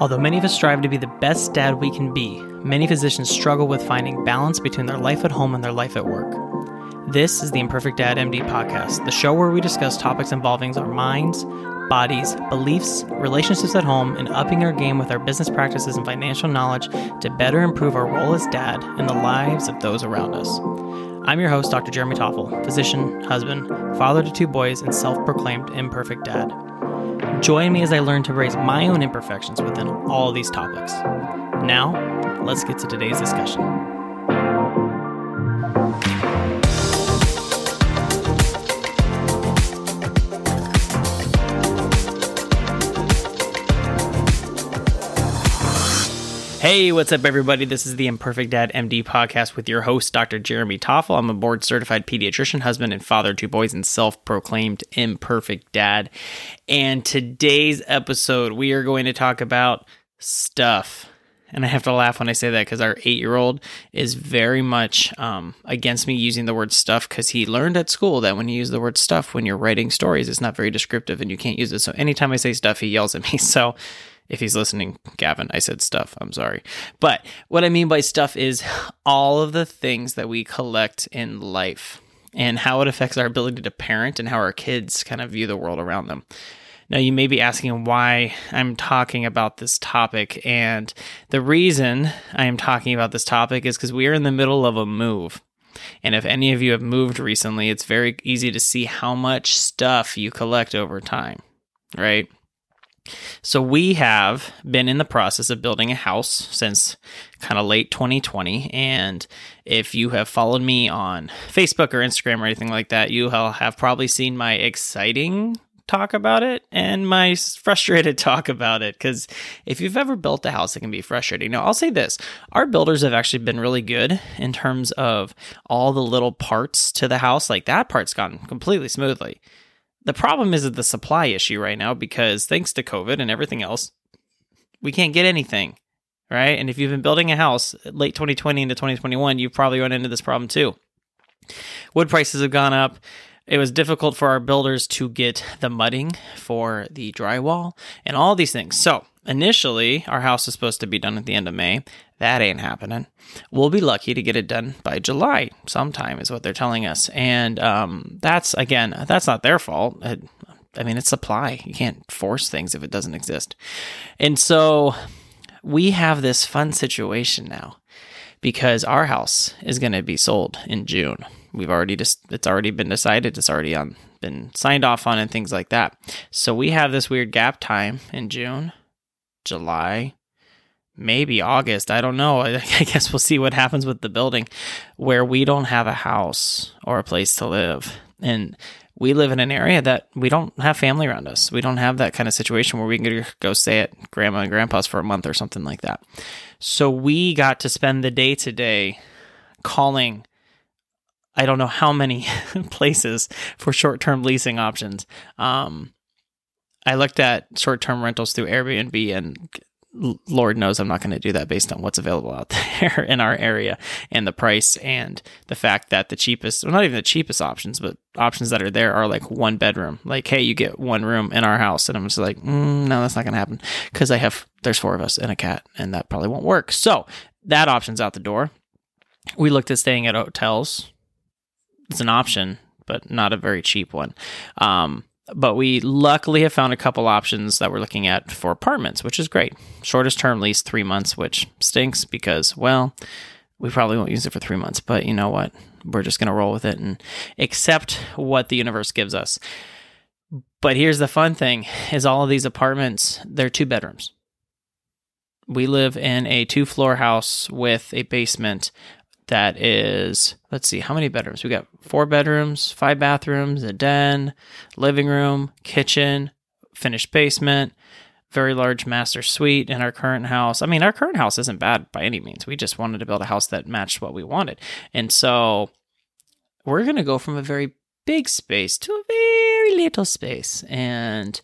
Although many of us strive to be the best dad we can be, many physicians struggle with finding balance between their life at home and their life at work. This is the Imperfect Dad MD podcast, the show where we discuss topics involving our minds, bodies, beliefs, relationships at home, and upping our game with our business practices and financial knowledge to better improve our role as dad and the lives of those around us. I'm your host, Dr. Jeremy Toffel, physician, husband, father to two boys, and self proclaimed imperfect dad. Join me as I learn to raise my own imperfections within all these topics. Now, let's get to today's discussion. Hey, what's up, everybody? This is the Imperfect Dad MD podcast with your host, Dr. Jeremy Toffel. I'm a board certified pediatrician, husband, and father to boys, and self proclaimed imperfect dad. And today's episode, we are going to talk about stuff. And I have to laugh when I say that because our eight year old is very much um, against me using the word stuff because he learned at school that when you use the word stuff when you're writing stories, it's not very descriptive and you can't use it. So anytime I say stuff, he yells at me. So if he's listening, Gavin, I said stuff. I'm sorry. But what I mean by stuff is all of the things that we collect in life and how it affects our ability to parent and how our kids kind of view the world around them. Now, you may be asking why I'm talking about this topic. And the reason I am talking about this topic is because we are in the middle of a move. And if any of you have moved recently, it's very easy to see how much stuff you collect over time, right? So we have been in the process of building a house since kind of late 2020 and if you have followed me on Facebook or Instagram or anything like that, you have probably seen my exciting talk about it and my frustrated talk about it because if you've ever built a house it can be frustrating. Now i'll say this our builders have actually been really good in terms of all the little parts to the house like that part's gone completely smoothly the problem is the supply issue right now because thanks to COVID and everything else, we can't get anything, right? And if you've been building a house late 2020 into 2021, you've probably run into this problem too. Wood prices have gone up. It was difficult for our builders to get the mudding for the drywall and all these things. So, initially, our house is supposed to be done at the end of May. That ain't happening. We'll be lucky to get it done by July sometime, is what they're telling us. And um, that's, again, that's not their fault. It, I mean, it's supply. You can't force things if it doesn't exist. And so we have this fun situation now because our house is going to be sold in June. We've already just, it's already been decided. It's already on, been signed off on and things like that. So we have this weird gap time in June, July, maybe August. I don't know. I guess we'll see what happens with the building where we don't have a house or a place to live. And we live in an area that we don't have family around us. We don't have that kind of situation where we can go stay at grandma and grandpa's for a month or something like that. So we got to spend the day today calling I don't know how many places for short term leasing options. Um, I looked at short term rentals through Airbnb and Lord knows I'm not going to do that based on what's available out there in our area and the price and the fact that the cheapest, well, not even the cheapest options, but options that are there are like one bedroom. Like, hey, you get one room in our house. And I'm just like, mm, no, that's not going to happen because I have, there's four of us and a cat and that probably won't work. So that option's out the door. We looked at staying at hotels. It's an option, but not a very cheap one. Um, but we luckily have found a couple options that we're looking at for apartments, which is great. Shortest term lease, three months, which stinks because, well, we probably won't use it for three months, but you know what? We're just going to roll with it and accept what the universe gives us. But here's the fun thing is all of these apartments, they're two bedrooms. We live in a two floor house with a basement that is let's see how many bedrooms? We got four bedrooms five bathrooms a den living room kitchen finished basement very large master suite in our current house. I mean our current house isn't bad by any means. We just wanted to build a house that matched what we wanted. And so we're going to go from a very big space to a very little space. And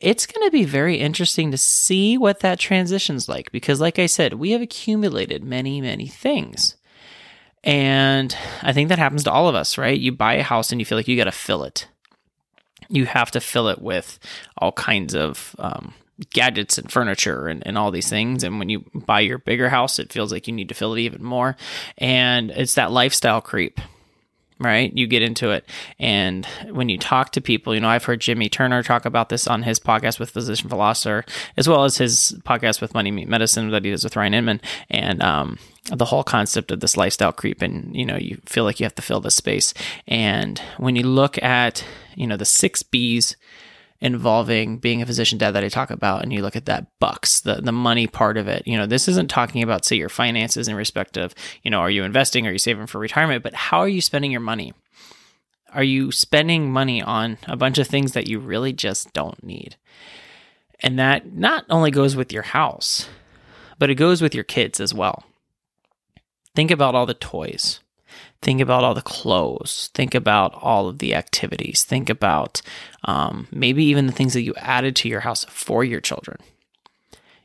it's going to be very interesting to see what that transition's like because like i said we have accumulated many many things and I think that happens to all of us, right? You buy a house and you feel like you got to fill it. You have to fill it with all kinds of um, gadgets and furniture and, and all these things. And when you buy your bigger house, it feels like you need to fill it even more. And it's that lifestyle creep right? You get into it. And when you talk to people, you know, I've heard Jimmy Turner talk about this on his podcast with Physician Philosopher, as well as his podcast with Money Meet Medicine that he does with Ryan Inman. And um, the whole concept of this lifestyle creep, and, you know, you feel like you have to fill this space. And when you look at, you know, the six B's, involving being a physician dad that I talk about, and you look at that bucks, the the money part of it. You know, this isn't talking about say your finances in respect of, you know, are you investing, are you saving for retirement, but how are you spending your money? Are you spending money on a bunch of things that you really just don't need? And that not only goes with your house, but it goes with your kids as well. Think about all the toys Think about all the clothes. Think about all of the activities. Think about um, maybe even the things that you added to your house for your children.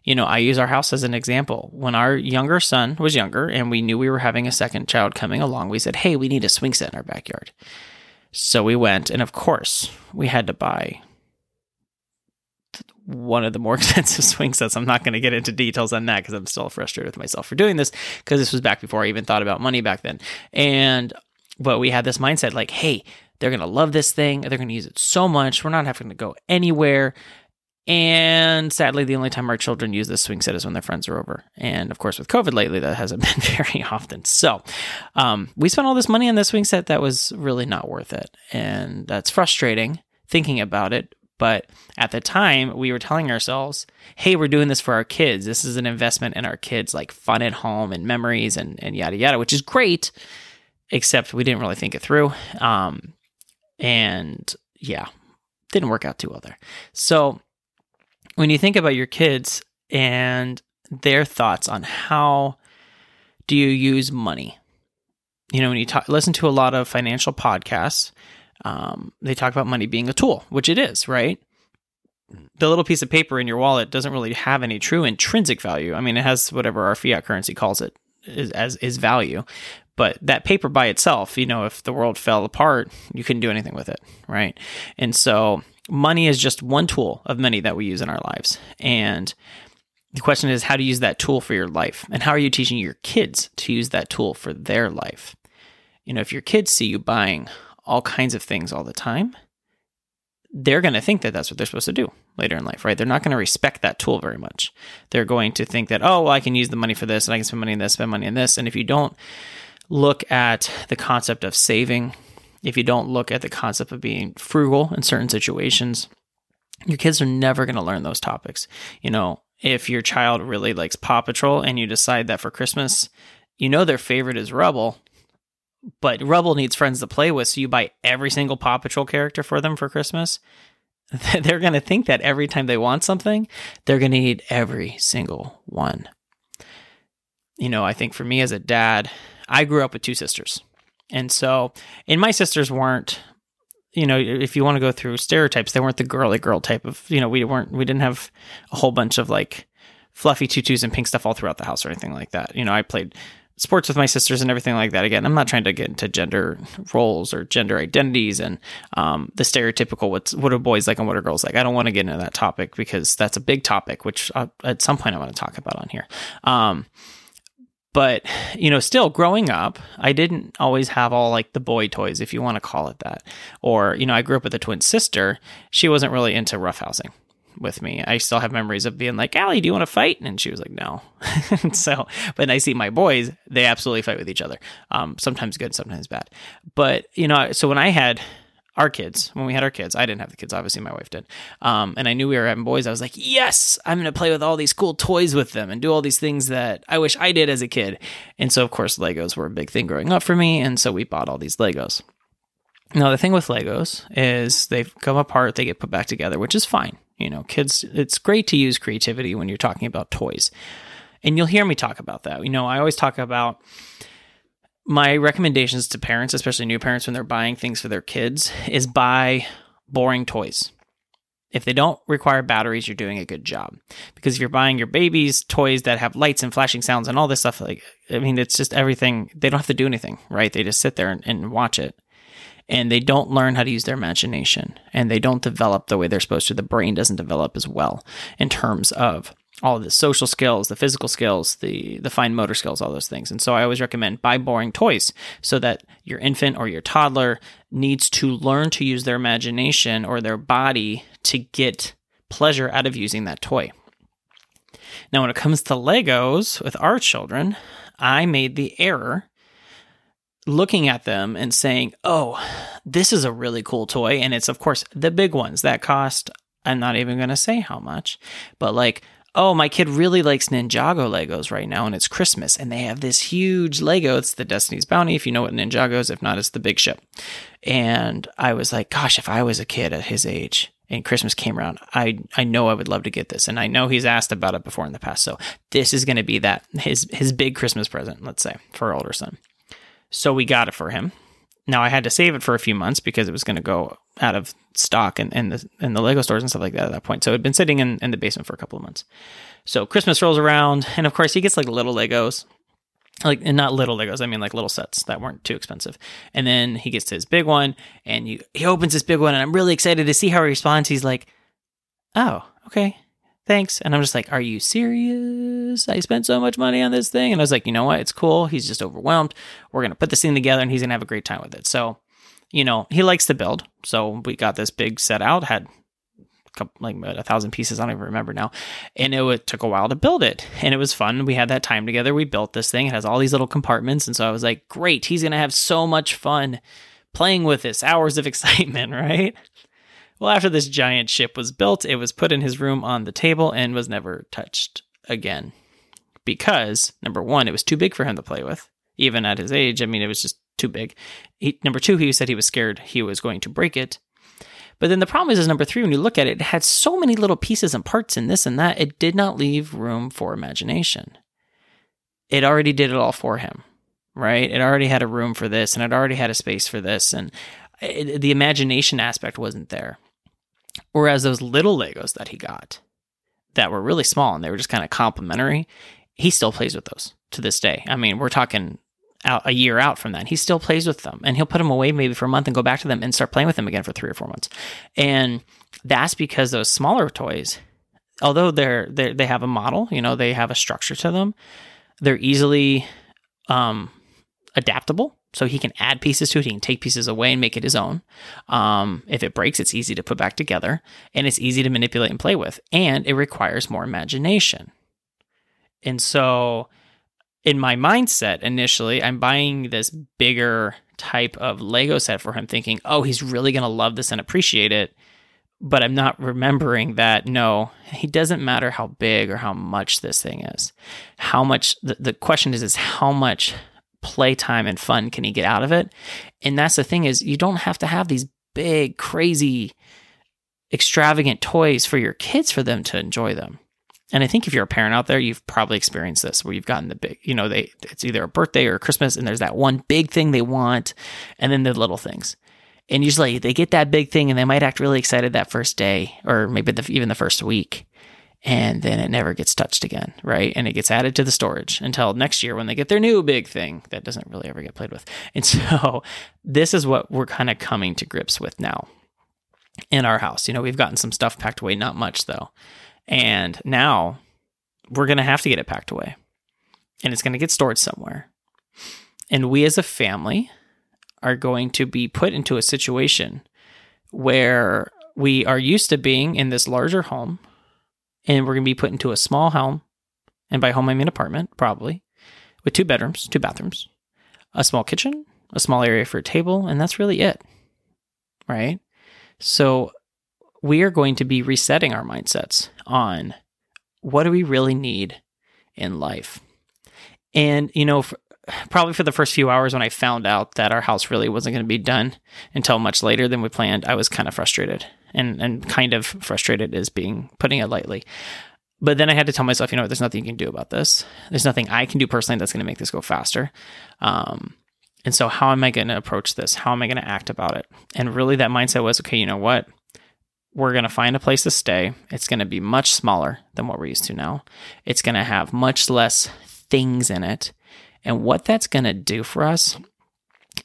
You know, I use our house as an example. When our younger son was younger and we knew we were having a second child coming along, we said, hey, we need a swing set in our backyard. So we went, and of course, we had to buy one of the more expensive swing sets. I'm not going to get into details on that because I'm still frustrated with myself for doing this because this was back before I even thought about money back then. And but we had this mindset like, hey, they're going to love this thing. They're going to use it so much. We're not having to go anywhere. And sadly, the only time our children use this swing set is when their friends are over. And of course, with COVID lately, that hasn't been very often. So um, we spent all this money on this swing set that was really not worth it. And that's frustrating thinking about it. But at the time, we were telling ourselves, hey, we're doing this for our kids. This is an investment in our kids, like fun at home and memories and, and yada, yada, which is great, except we didn't really think it through. Um, and yeah, didn't work out too well there. So when you think about your kids and their thoughts on how do you use money, you know, when you talk, listen to a lot of financial podcasts, um, they talk about money being a tool, which it is, right? The little piece of paper in your wallet doesn't really have any true intrinsic value. I mean, it has whatever our fiat currency calls it is, as is value, but that paper by itself, you know, if the world fell apart, you couldn't do anything with it, right? And so money is just one tool of many that we use in our lives. And the question is how to use that tool for your life and how are you teaching your kids to use that tool for their life? You know, if your kids see you buying all kinds of things all the time, they're going to think that that's what they're supposed to do later in life, right? They're not going to respect that tool very much. They're going to think that, oh, well, I can use the money for this and I can spend money on this, spend money on this. And if you don't look at the concept of saving, if you don't look at the concept of being frugal in certain situations, your kids are never going to learn those topics. You know, if your child really likes Paw Patrol and you decide that for Christmas, you know their favorite is Rubble, but Rubble needs friends to play with, so you buy every single Paw Patrol character for them for Christmas. They're going to think that every time they want something, they're going to need every single one. You know, I think for me as a dad, I grew up with two sisters. And so, and my sisters weren't, you know, if you want to go through stereotypes, they weren't the girly girl type of, you know, we weren't, we didn't have a whole bunch of like fluffy tutus and pink stuff all throughout the house or anything like that. You know, I played sports with my sisters and everything like that. Again, I'm not trying to get into gender roles or gender identities and um, the stereotypical what's what are boys like and what are girls like. I don't want to get into that topic because that's a big topic, which I, uh, at some point I want to talk about on here. Um, but you know, still growing up, I didn't always have all like the boy toys, if you want to call it that. Or you know, I grew up with a twin sister. She wasn't really into roughhousing with me. I still have memories of being like, Allie, do you want to fight? And she was like, no. so, but I see my boys, they absolutely fight with each other. Um, sometimes good, sometimes bad. But, you know, so when I had our kids, when we had our kids, I didn't have the kids, obviously my wife did. Um, and I knew we were having boys. I was like, yes, I'm going to play with all these cool toys with them and do all these things that I wish I did as a kid. And so, of course, Legos were a big thing growing up for me. And so we bought all these Legos. Now, the thing with Legos is they come apart, they get put back together, which is fine. You know, kids, it's great to use creativity when you're talking about toys. And you'll hear me talk about that. You know, I always talk about my recommendations to parents, especially new parents when they're buying things for their kids, is buy boring toys. If they don't require batteries, you're doing a good job. Because if you're buying your babies toys that have lights and flashing sounds and all this stuff, like, I mean, it's just everything. They don't have to do anything, right? They just sit there and, and watch it. And they don't learn how to use their imagination and they don't develop the way they're supposed to. The brain doesn't develop as well in terms of all of the social skills, the physical skills, the the fine motor skills, all those things. And so I always recommend buy boring toys so that your infant or your toddler needs to learn to use their imagination or their body to get pleasure out of using that toy. Now, when it comes to Legos with our children, I made the error looking at them and saying, "Oh, this is a really cool toy," and it's of course the big ones that cost. I'm not even going to say how much, but like oh, my kid really likes Ninjago Legos right now, and it's Christmas, and they have this huge Lego. It's the Destiny's Bounty, if you know what Ninjago is. If not, it's the big ship. And I was like, gosh, if I was a kid at his age and Christmas came around, I I know I would love to get this, and I know he's asked about it before in the past. So this is going to be that his his big Christmas present, let's say, for older son. So we got it for him. Now I had to save it for a few months because it was going to go out of stock in, in the in the Lego stores and stuff like that at that point. So it had been sitting in, in the basement for a couple of months. So Christmas rolls around, and of course he gets like little Legos. Like and not little Legos, I mean like little sets that weren't too expensive. And then he gets to his big one and you he opens this big one and I'm really excited to see how he responds. He's like, Oh, okay thanks. And I'm just like, are you serious? I spent so much money on this thing. And I was like, you know what? It's cool. He's just overwhelmed. We're going to put this thing together and he's going to have a great time with it. So, you know, he likes to build. So we got this big set out, had a couple, like a thousand pieces. I don't even remember now. And it, it took a while to build it. And it was fun. We had that time together. We built this thing. It has all these little compartments. And so I was like, great. He's going to have so much fun playing with this. Hours of excitement, right? Well, after this giant ship was built, it was put in his room on the table and was never touched again. Because, number one, it was too big for him to play with, even at his age. I mean, it was just too big. He, number two, he said he was scared he was going to break it. But then the problem is, is number three, when you look at it, it had so many little pieces and parts and this and that, it did not leave room for imagination. It already did it all for him, right? It already had a room for this and it already had a space for this. And it, the imagination aspect wasn't there. Whereas those little Legos that he got that were really small and they were just kind of complimentary, he still plays with those to this day. I mean, we're talking out a year out from that. He still plays with them and he'll put them away maybe for a month and go back to them and start playing with them again for three or four months. And that's because those smaller toys, although they're, they're they have a model, you know, they have a structure to them, they're easily um, adaptable so he can add pieces to it. He can take pieces away and make it his own. Um, if it breaks, it's easy to put back together and it's easy to manipulate and play with. And it requires more imagination. And so, in my mindset, initially, I'm buying this bigger type of Lego set for him, thinking, oh, he's really going to love this and appreciate it. But I'm not remembering that no, he doesn't matter how big or how much this thing is. How much, the, the question is, is how much playtime and fun can he get out of it? And that's the thing is you don't have to have these big, crazy, extravagant toys for your kids for them to enjoy them. And I think if you're a parent out there, you've probably experienced this where you've gotten the big, you know, they it's either a birthday or a Christmas and there's that one big thing they want and then the little things. And usually they get that big thing and they might act really excited that first day or maybe the, even the first week and then it never gets touched again, right? And it gets added to the storage until next year when they get their new big thing that doesn't really ever get played with. And so this is what we're kind of coming to grips with now in our house. You know, we've gotten some stuff packed away, not much though. And now we're going to have to get it packed away and it's going to get stored somewhere. And we as a family are going to be put into a situation where we are used to being in this larger home and we're going to be put into a small home. And by home, I mean apartment, probably, with two bedrooms, two bathrooms, a small kitchen, a small area for a table, and that's really it. Right? So we are going to be resetting our mindsets on what do we really need in life. And, you know, for, probably for the first few hours when I found out that our house really wasn't going to be done until much later than we planned, I was kind of frustrated and and kind of frustrated is being putting it lightly. But then I had to tell myself, you know, what, there's nothing you can do about this. There's nothing I can do personally that's going to make this go faster. Um, and so, how am I going to approach this? How am I going to act about it? And really, that mindset was, okay, you know what? We're going to find a place to stay. It's going to be much smaller than what we're used to now. It's going to have much less things in it. And what that's going to do for us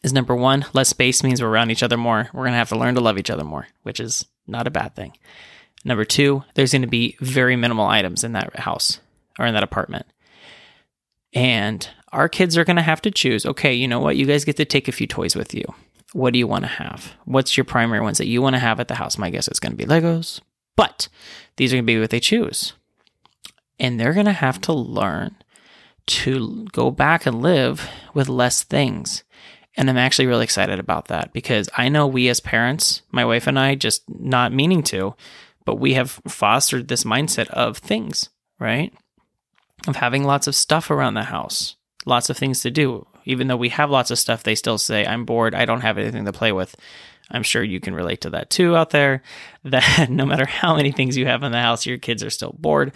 is number one, less space means we're around each other more. We're going to have to learn to love each other more, which is not a bad thing. Number two, there's going to be very minimal items in that house or in that apartment. And our kids are going to have to choose okay, you know what? You guys get to take a few toys with you. What do you want to have? What's your primary ones that you want to have at the house? My guess is going to be Legos, but these are going to be what they choose. And they're going to have to learn to go back and live with less things. And I'm actually really excited about that because I know we as parents, my wife and I, just not meaning to, but we have fostered this mindset of things, right? Of having lots of stuff around the house, lots of things to do. Even though we have lots of stuff, they still say, I'm bored. I don't have anything to play with. I'm sure you can relate to that too out there. That no matter how many things you have in the house, your kids are still bored.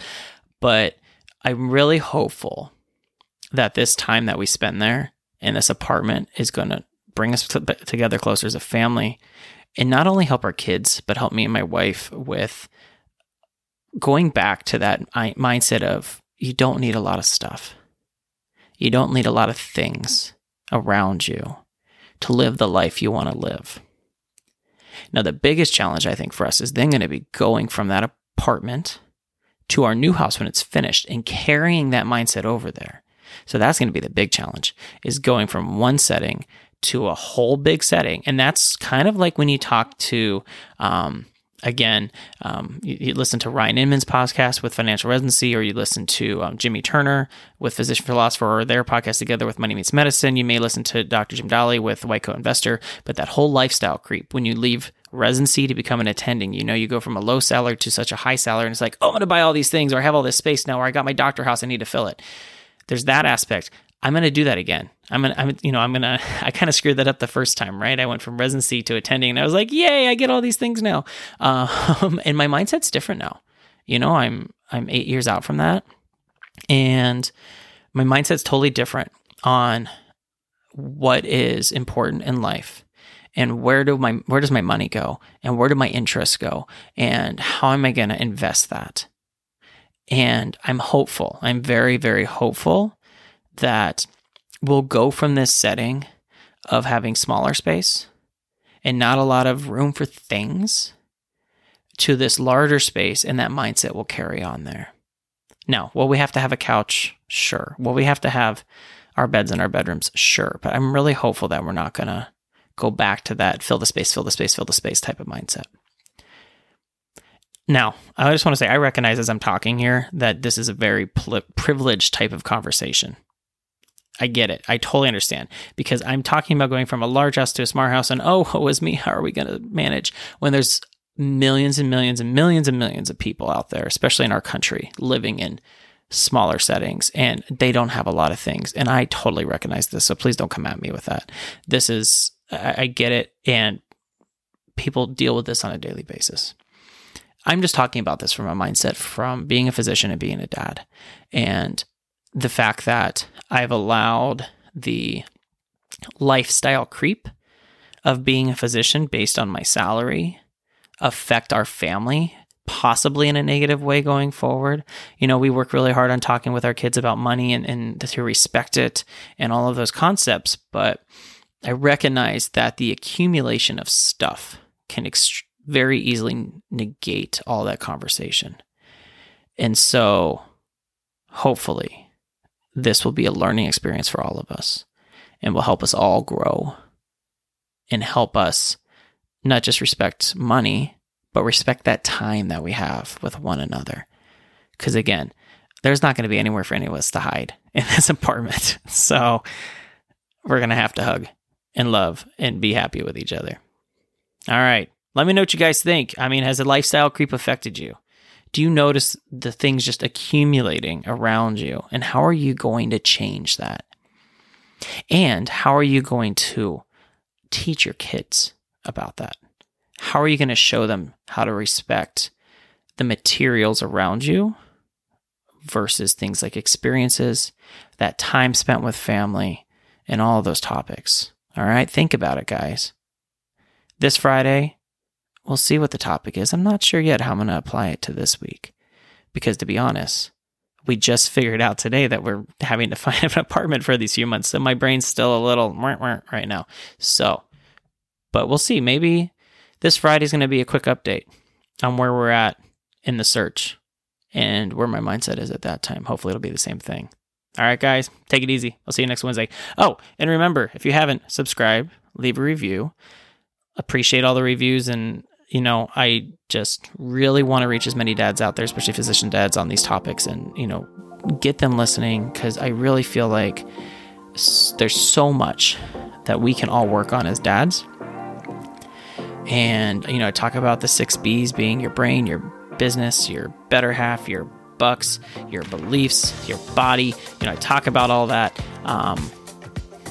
But I'm really hopeful that this time that we spend there in this apartment is going to bring us t- together closer as a family and not only help our kids, but help me and my wife with going back to that mindset of you don't need a lot of stuff. You don't need a lot of things around you to live the life you want to live. Now, the biggest challenge I think for us is then going to be going from that apartment to our new house when it's finished and carrying that mindset over there. So that's going to be the big challenge is going from one setting to a whole big setting. And that's kind of like when you talk to, um, again, um, you, you, listen to Ryan Inman's podcast with Financial Residency, or you listen to um, Jimmy Turner with Physician Philosopher, or their podcast together with Money Meets Medicine. You may listen to Dr. Jim Dahle with White Coat Investor, but that whole lifestyle creep when you leave residency to become an attending, you know, you go from a low salary to such a high salary, and it's like, oh, I'm going to buy all these things, or I have all this space now, or I got my doctor house, I need to fill it. There's that aspect. I'm going to do that again. I'm going to, I'm, you know, I'm going to, I kind of screwed that up the first time, right? I went from residency to attending and I was like, yay, I get all these things now. Um, and my mindset's different now. You know, I'm, I'm eight years out from that and my mindset's totally different on what is important in life and where do my, where does my money go and where do my interests go and how am I going to invest that? And I'm hopeful. I'm very, very hopeful that we'll go from this setting of having smaller space and not a lot of room for things to this larger space, and that mindset will carry on there. Now, will we have to have a couch? Sure. Will we have to have our beds in our bedrooms? Sure. But I'm really hopeful that we're not going to go back to that fill the space, fill the space, fill the space type of mindset. Now, I just want to say I recognize as I'm talking here that this is a very privileged type of conversation. I get it. I totally understand because I'm talking about going from a large house to a smart house and oh, what was me? How are we going to manage when there's millions and millions and millions and millions of people out there, especially in our country, living in smaller settings and they don't have a lot of things. And I totally recognize this. So please don't come at me with that. This is, I, I get it. And people deal with this on a daily basis. I'm just talking about this from a mindset from being a physician and being a dad. And the fact that I've allowed the lifestyle creep of being a physician based on my salary affect our family possibly in a negative way going forward. You know, we work really hard on talking with our kids about money and, and to respect it and all of those concepts, but I recognize that the accumulation of stuff can very easily negate all that conversation. And so, hopefully, this will be a learning experience for all of us and will help us all grow and help us not just respect money, but respect that time that we have with one another. Because again, there's not going to be anywhere for any of us to hide in this apartment. So we're going to have to hug and love and be happy with each other. All right. Let me know what you guys think. I mean, has the lifestyle creep affected you? do you notice the things just accumulating around you? And how are you going to change that? And how are you going to teach your kids about that? How are you going to show them how to respect the materials around you versus things like experiences, that time spent with family, and all those topics? All right, think about it, guys. This Friday, We'll see what the topic is. I'm not sure yet how I'm going to apply it to this week. Because to be honest, we just figured out today that we're having to find an apartment for these few months. So my brain's still a little right now. So, but we'll see. Maybe this Friday is going to be a quick update on where we're at in the search and where my mindset is at that time. Hopefully, it'll be the same thing. All right, guys, take it easy. I'll see you next Wednesday. Oh, and remember, if you haven't, subscribe, leave a review. Appreciate all the reviews and you know, I just really want to reach as many dads out there, especially physician dads, on these topics and, you know, get them listening because I really feel like there's so much that we can all work on as dads. And, you know, I talk about the six B's being your brain, your business, your better half, your bucks, your beliefs, your body. You know, I talk about all that. Um,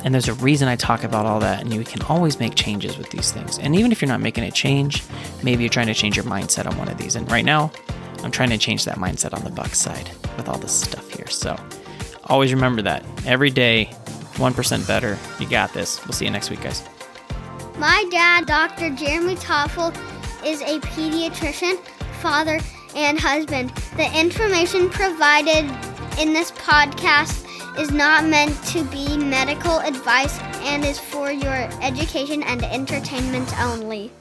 and there's a reason I talk about all that, and you can always make changes with these things. And even if you're not making a change, maybe you're trying to change your mindset on one of these. And right now, I'm trying to change that mindset on the Buck side with all this stuff here. So always remember that every day, 1% better. You got this. We'll see you next week, guys. My dad, Dr. Jeremy Toffel, is a pediatrician, father, and husband. The information provided in this podcast is not meant to be medical advice and is for your education and entertainment only.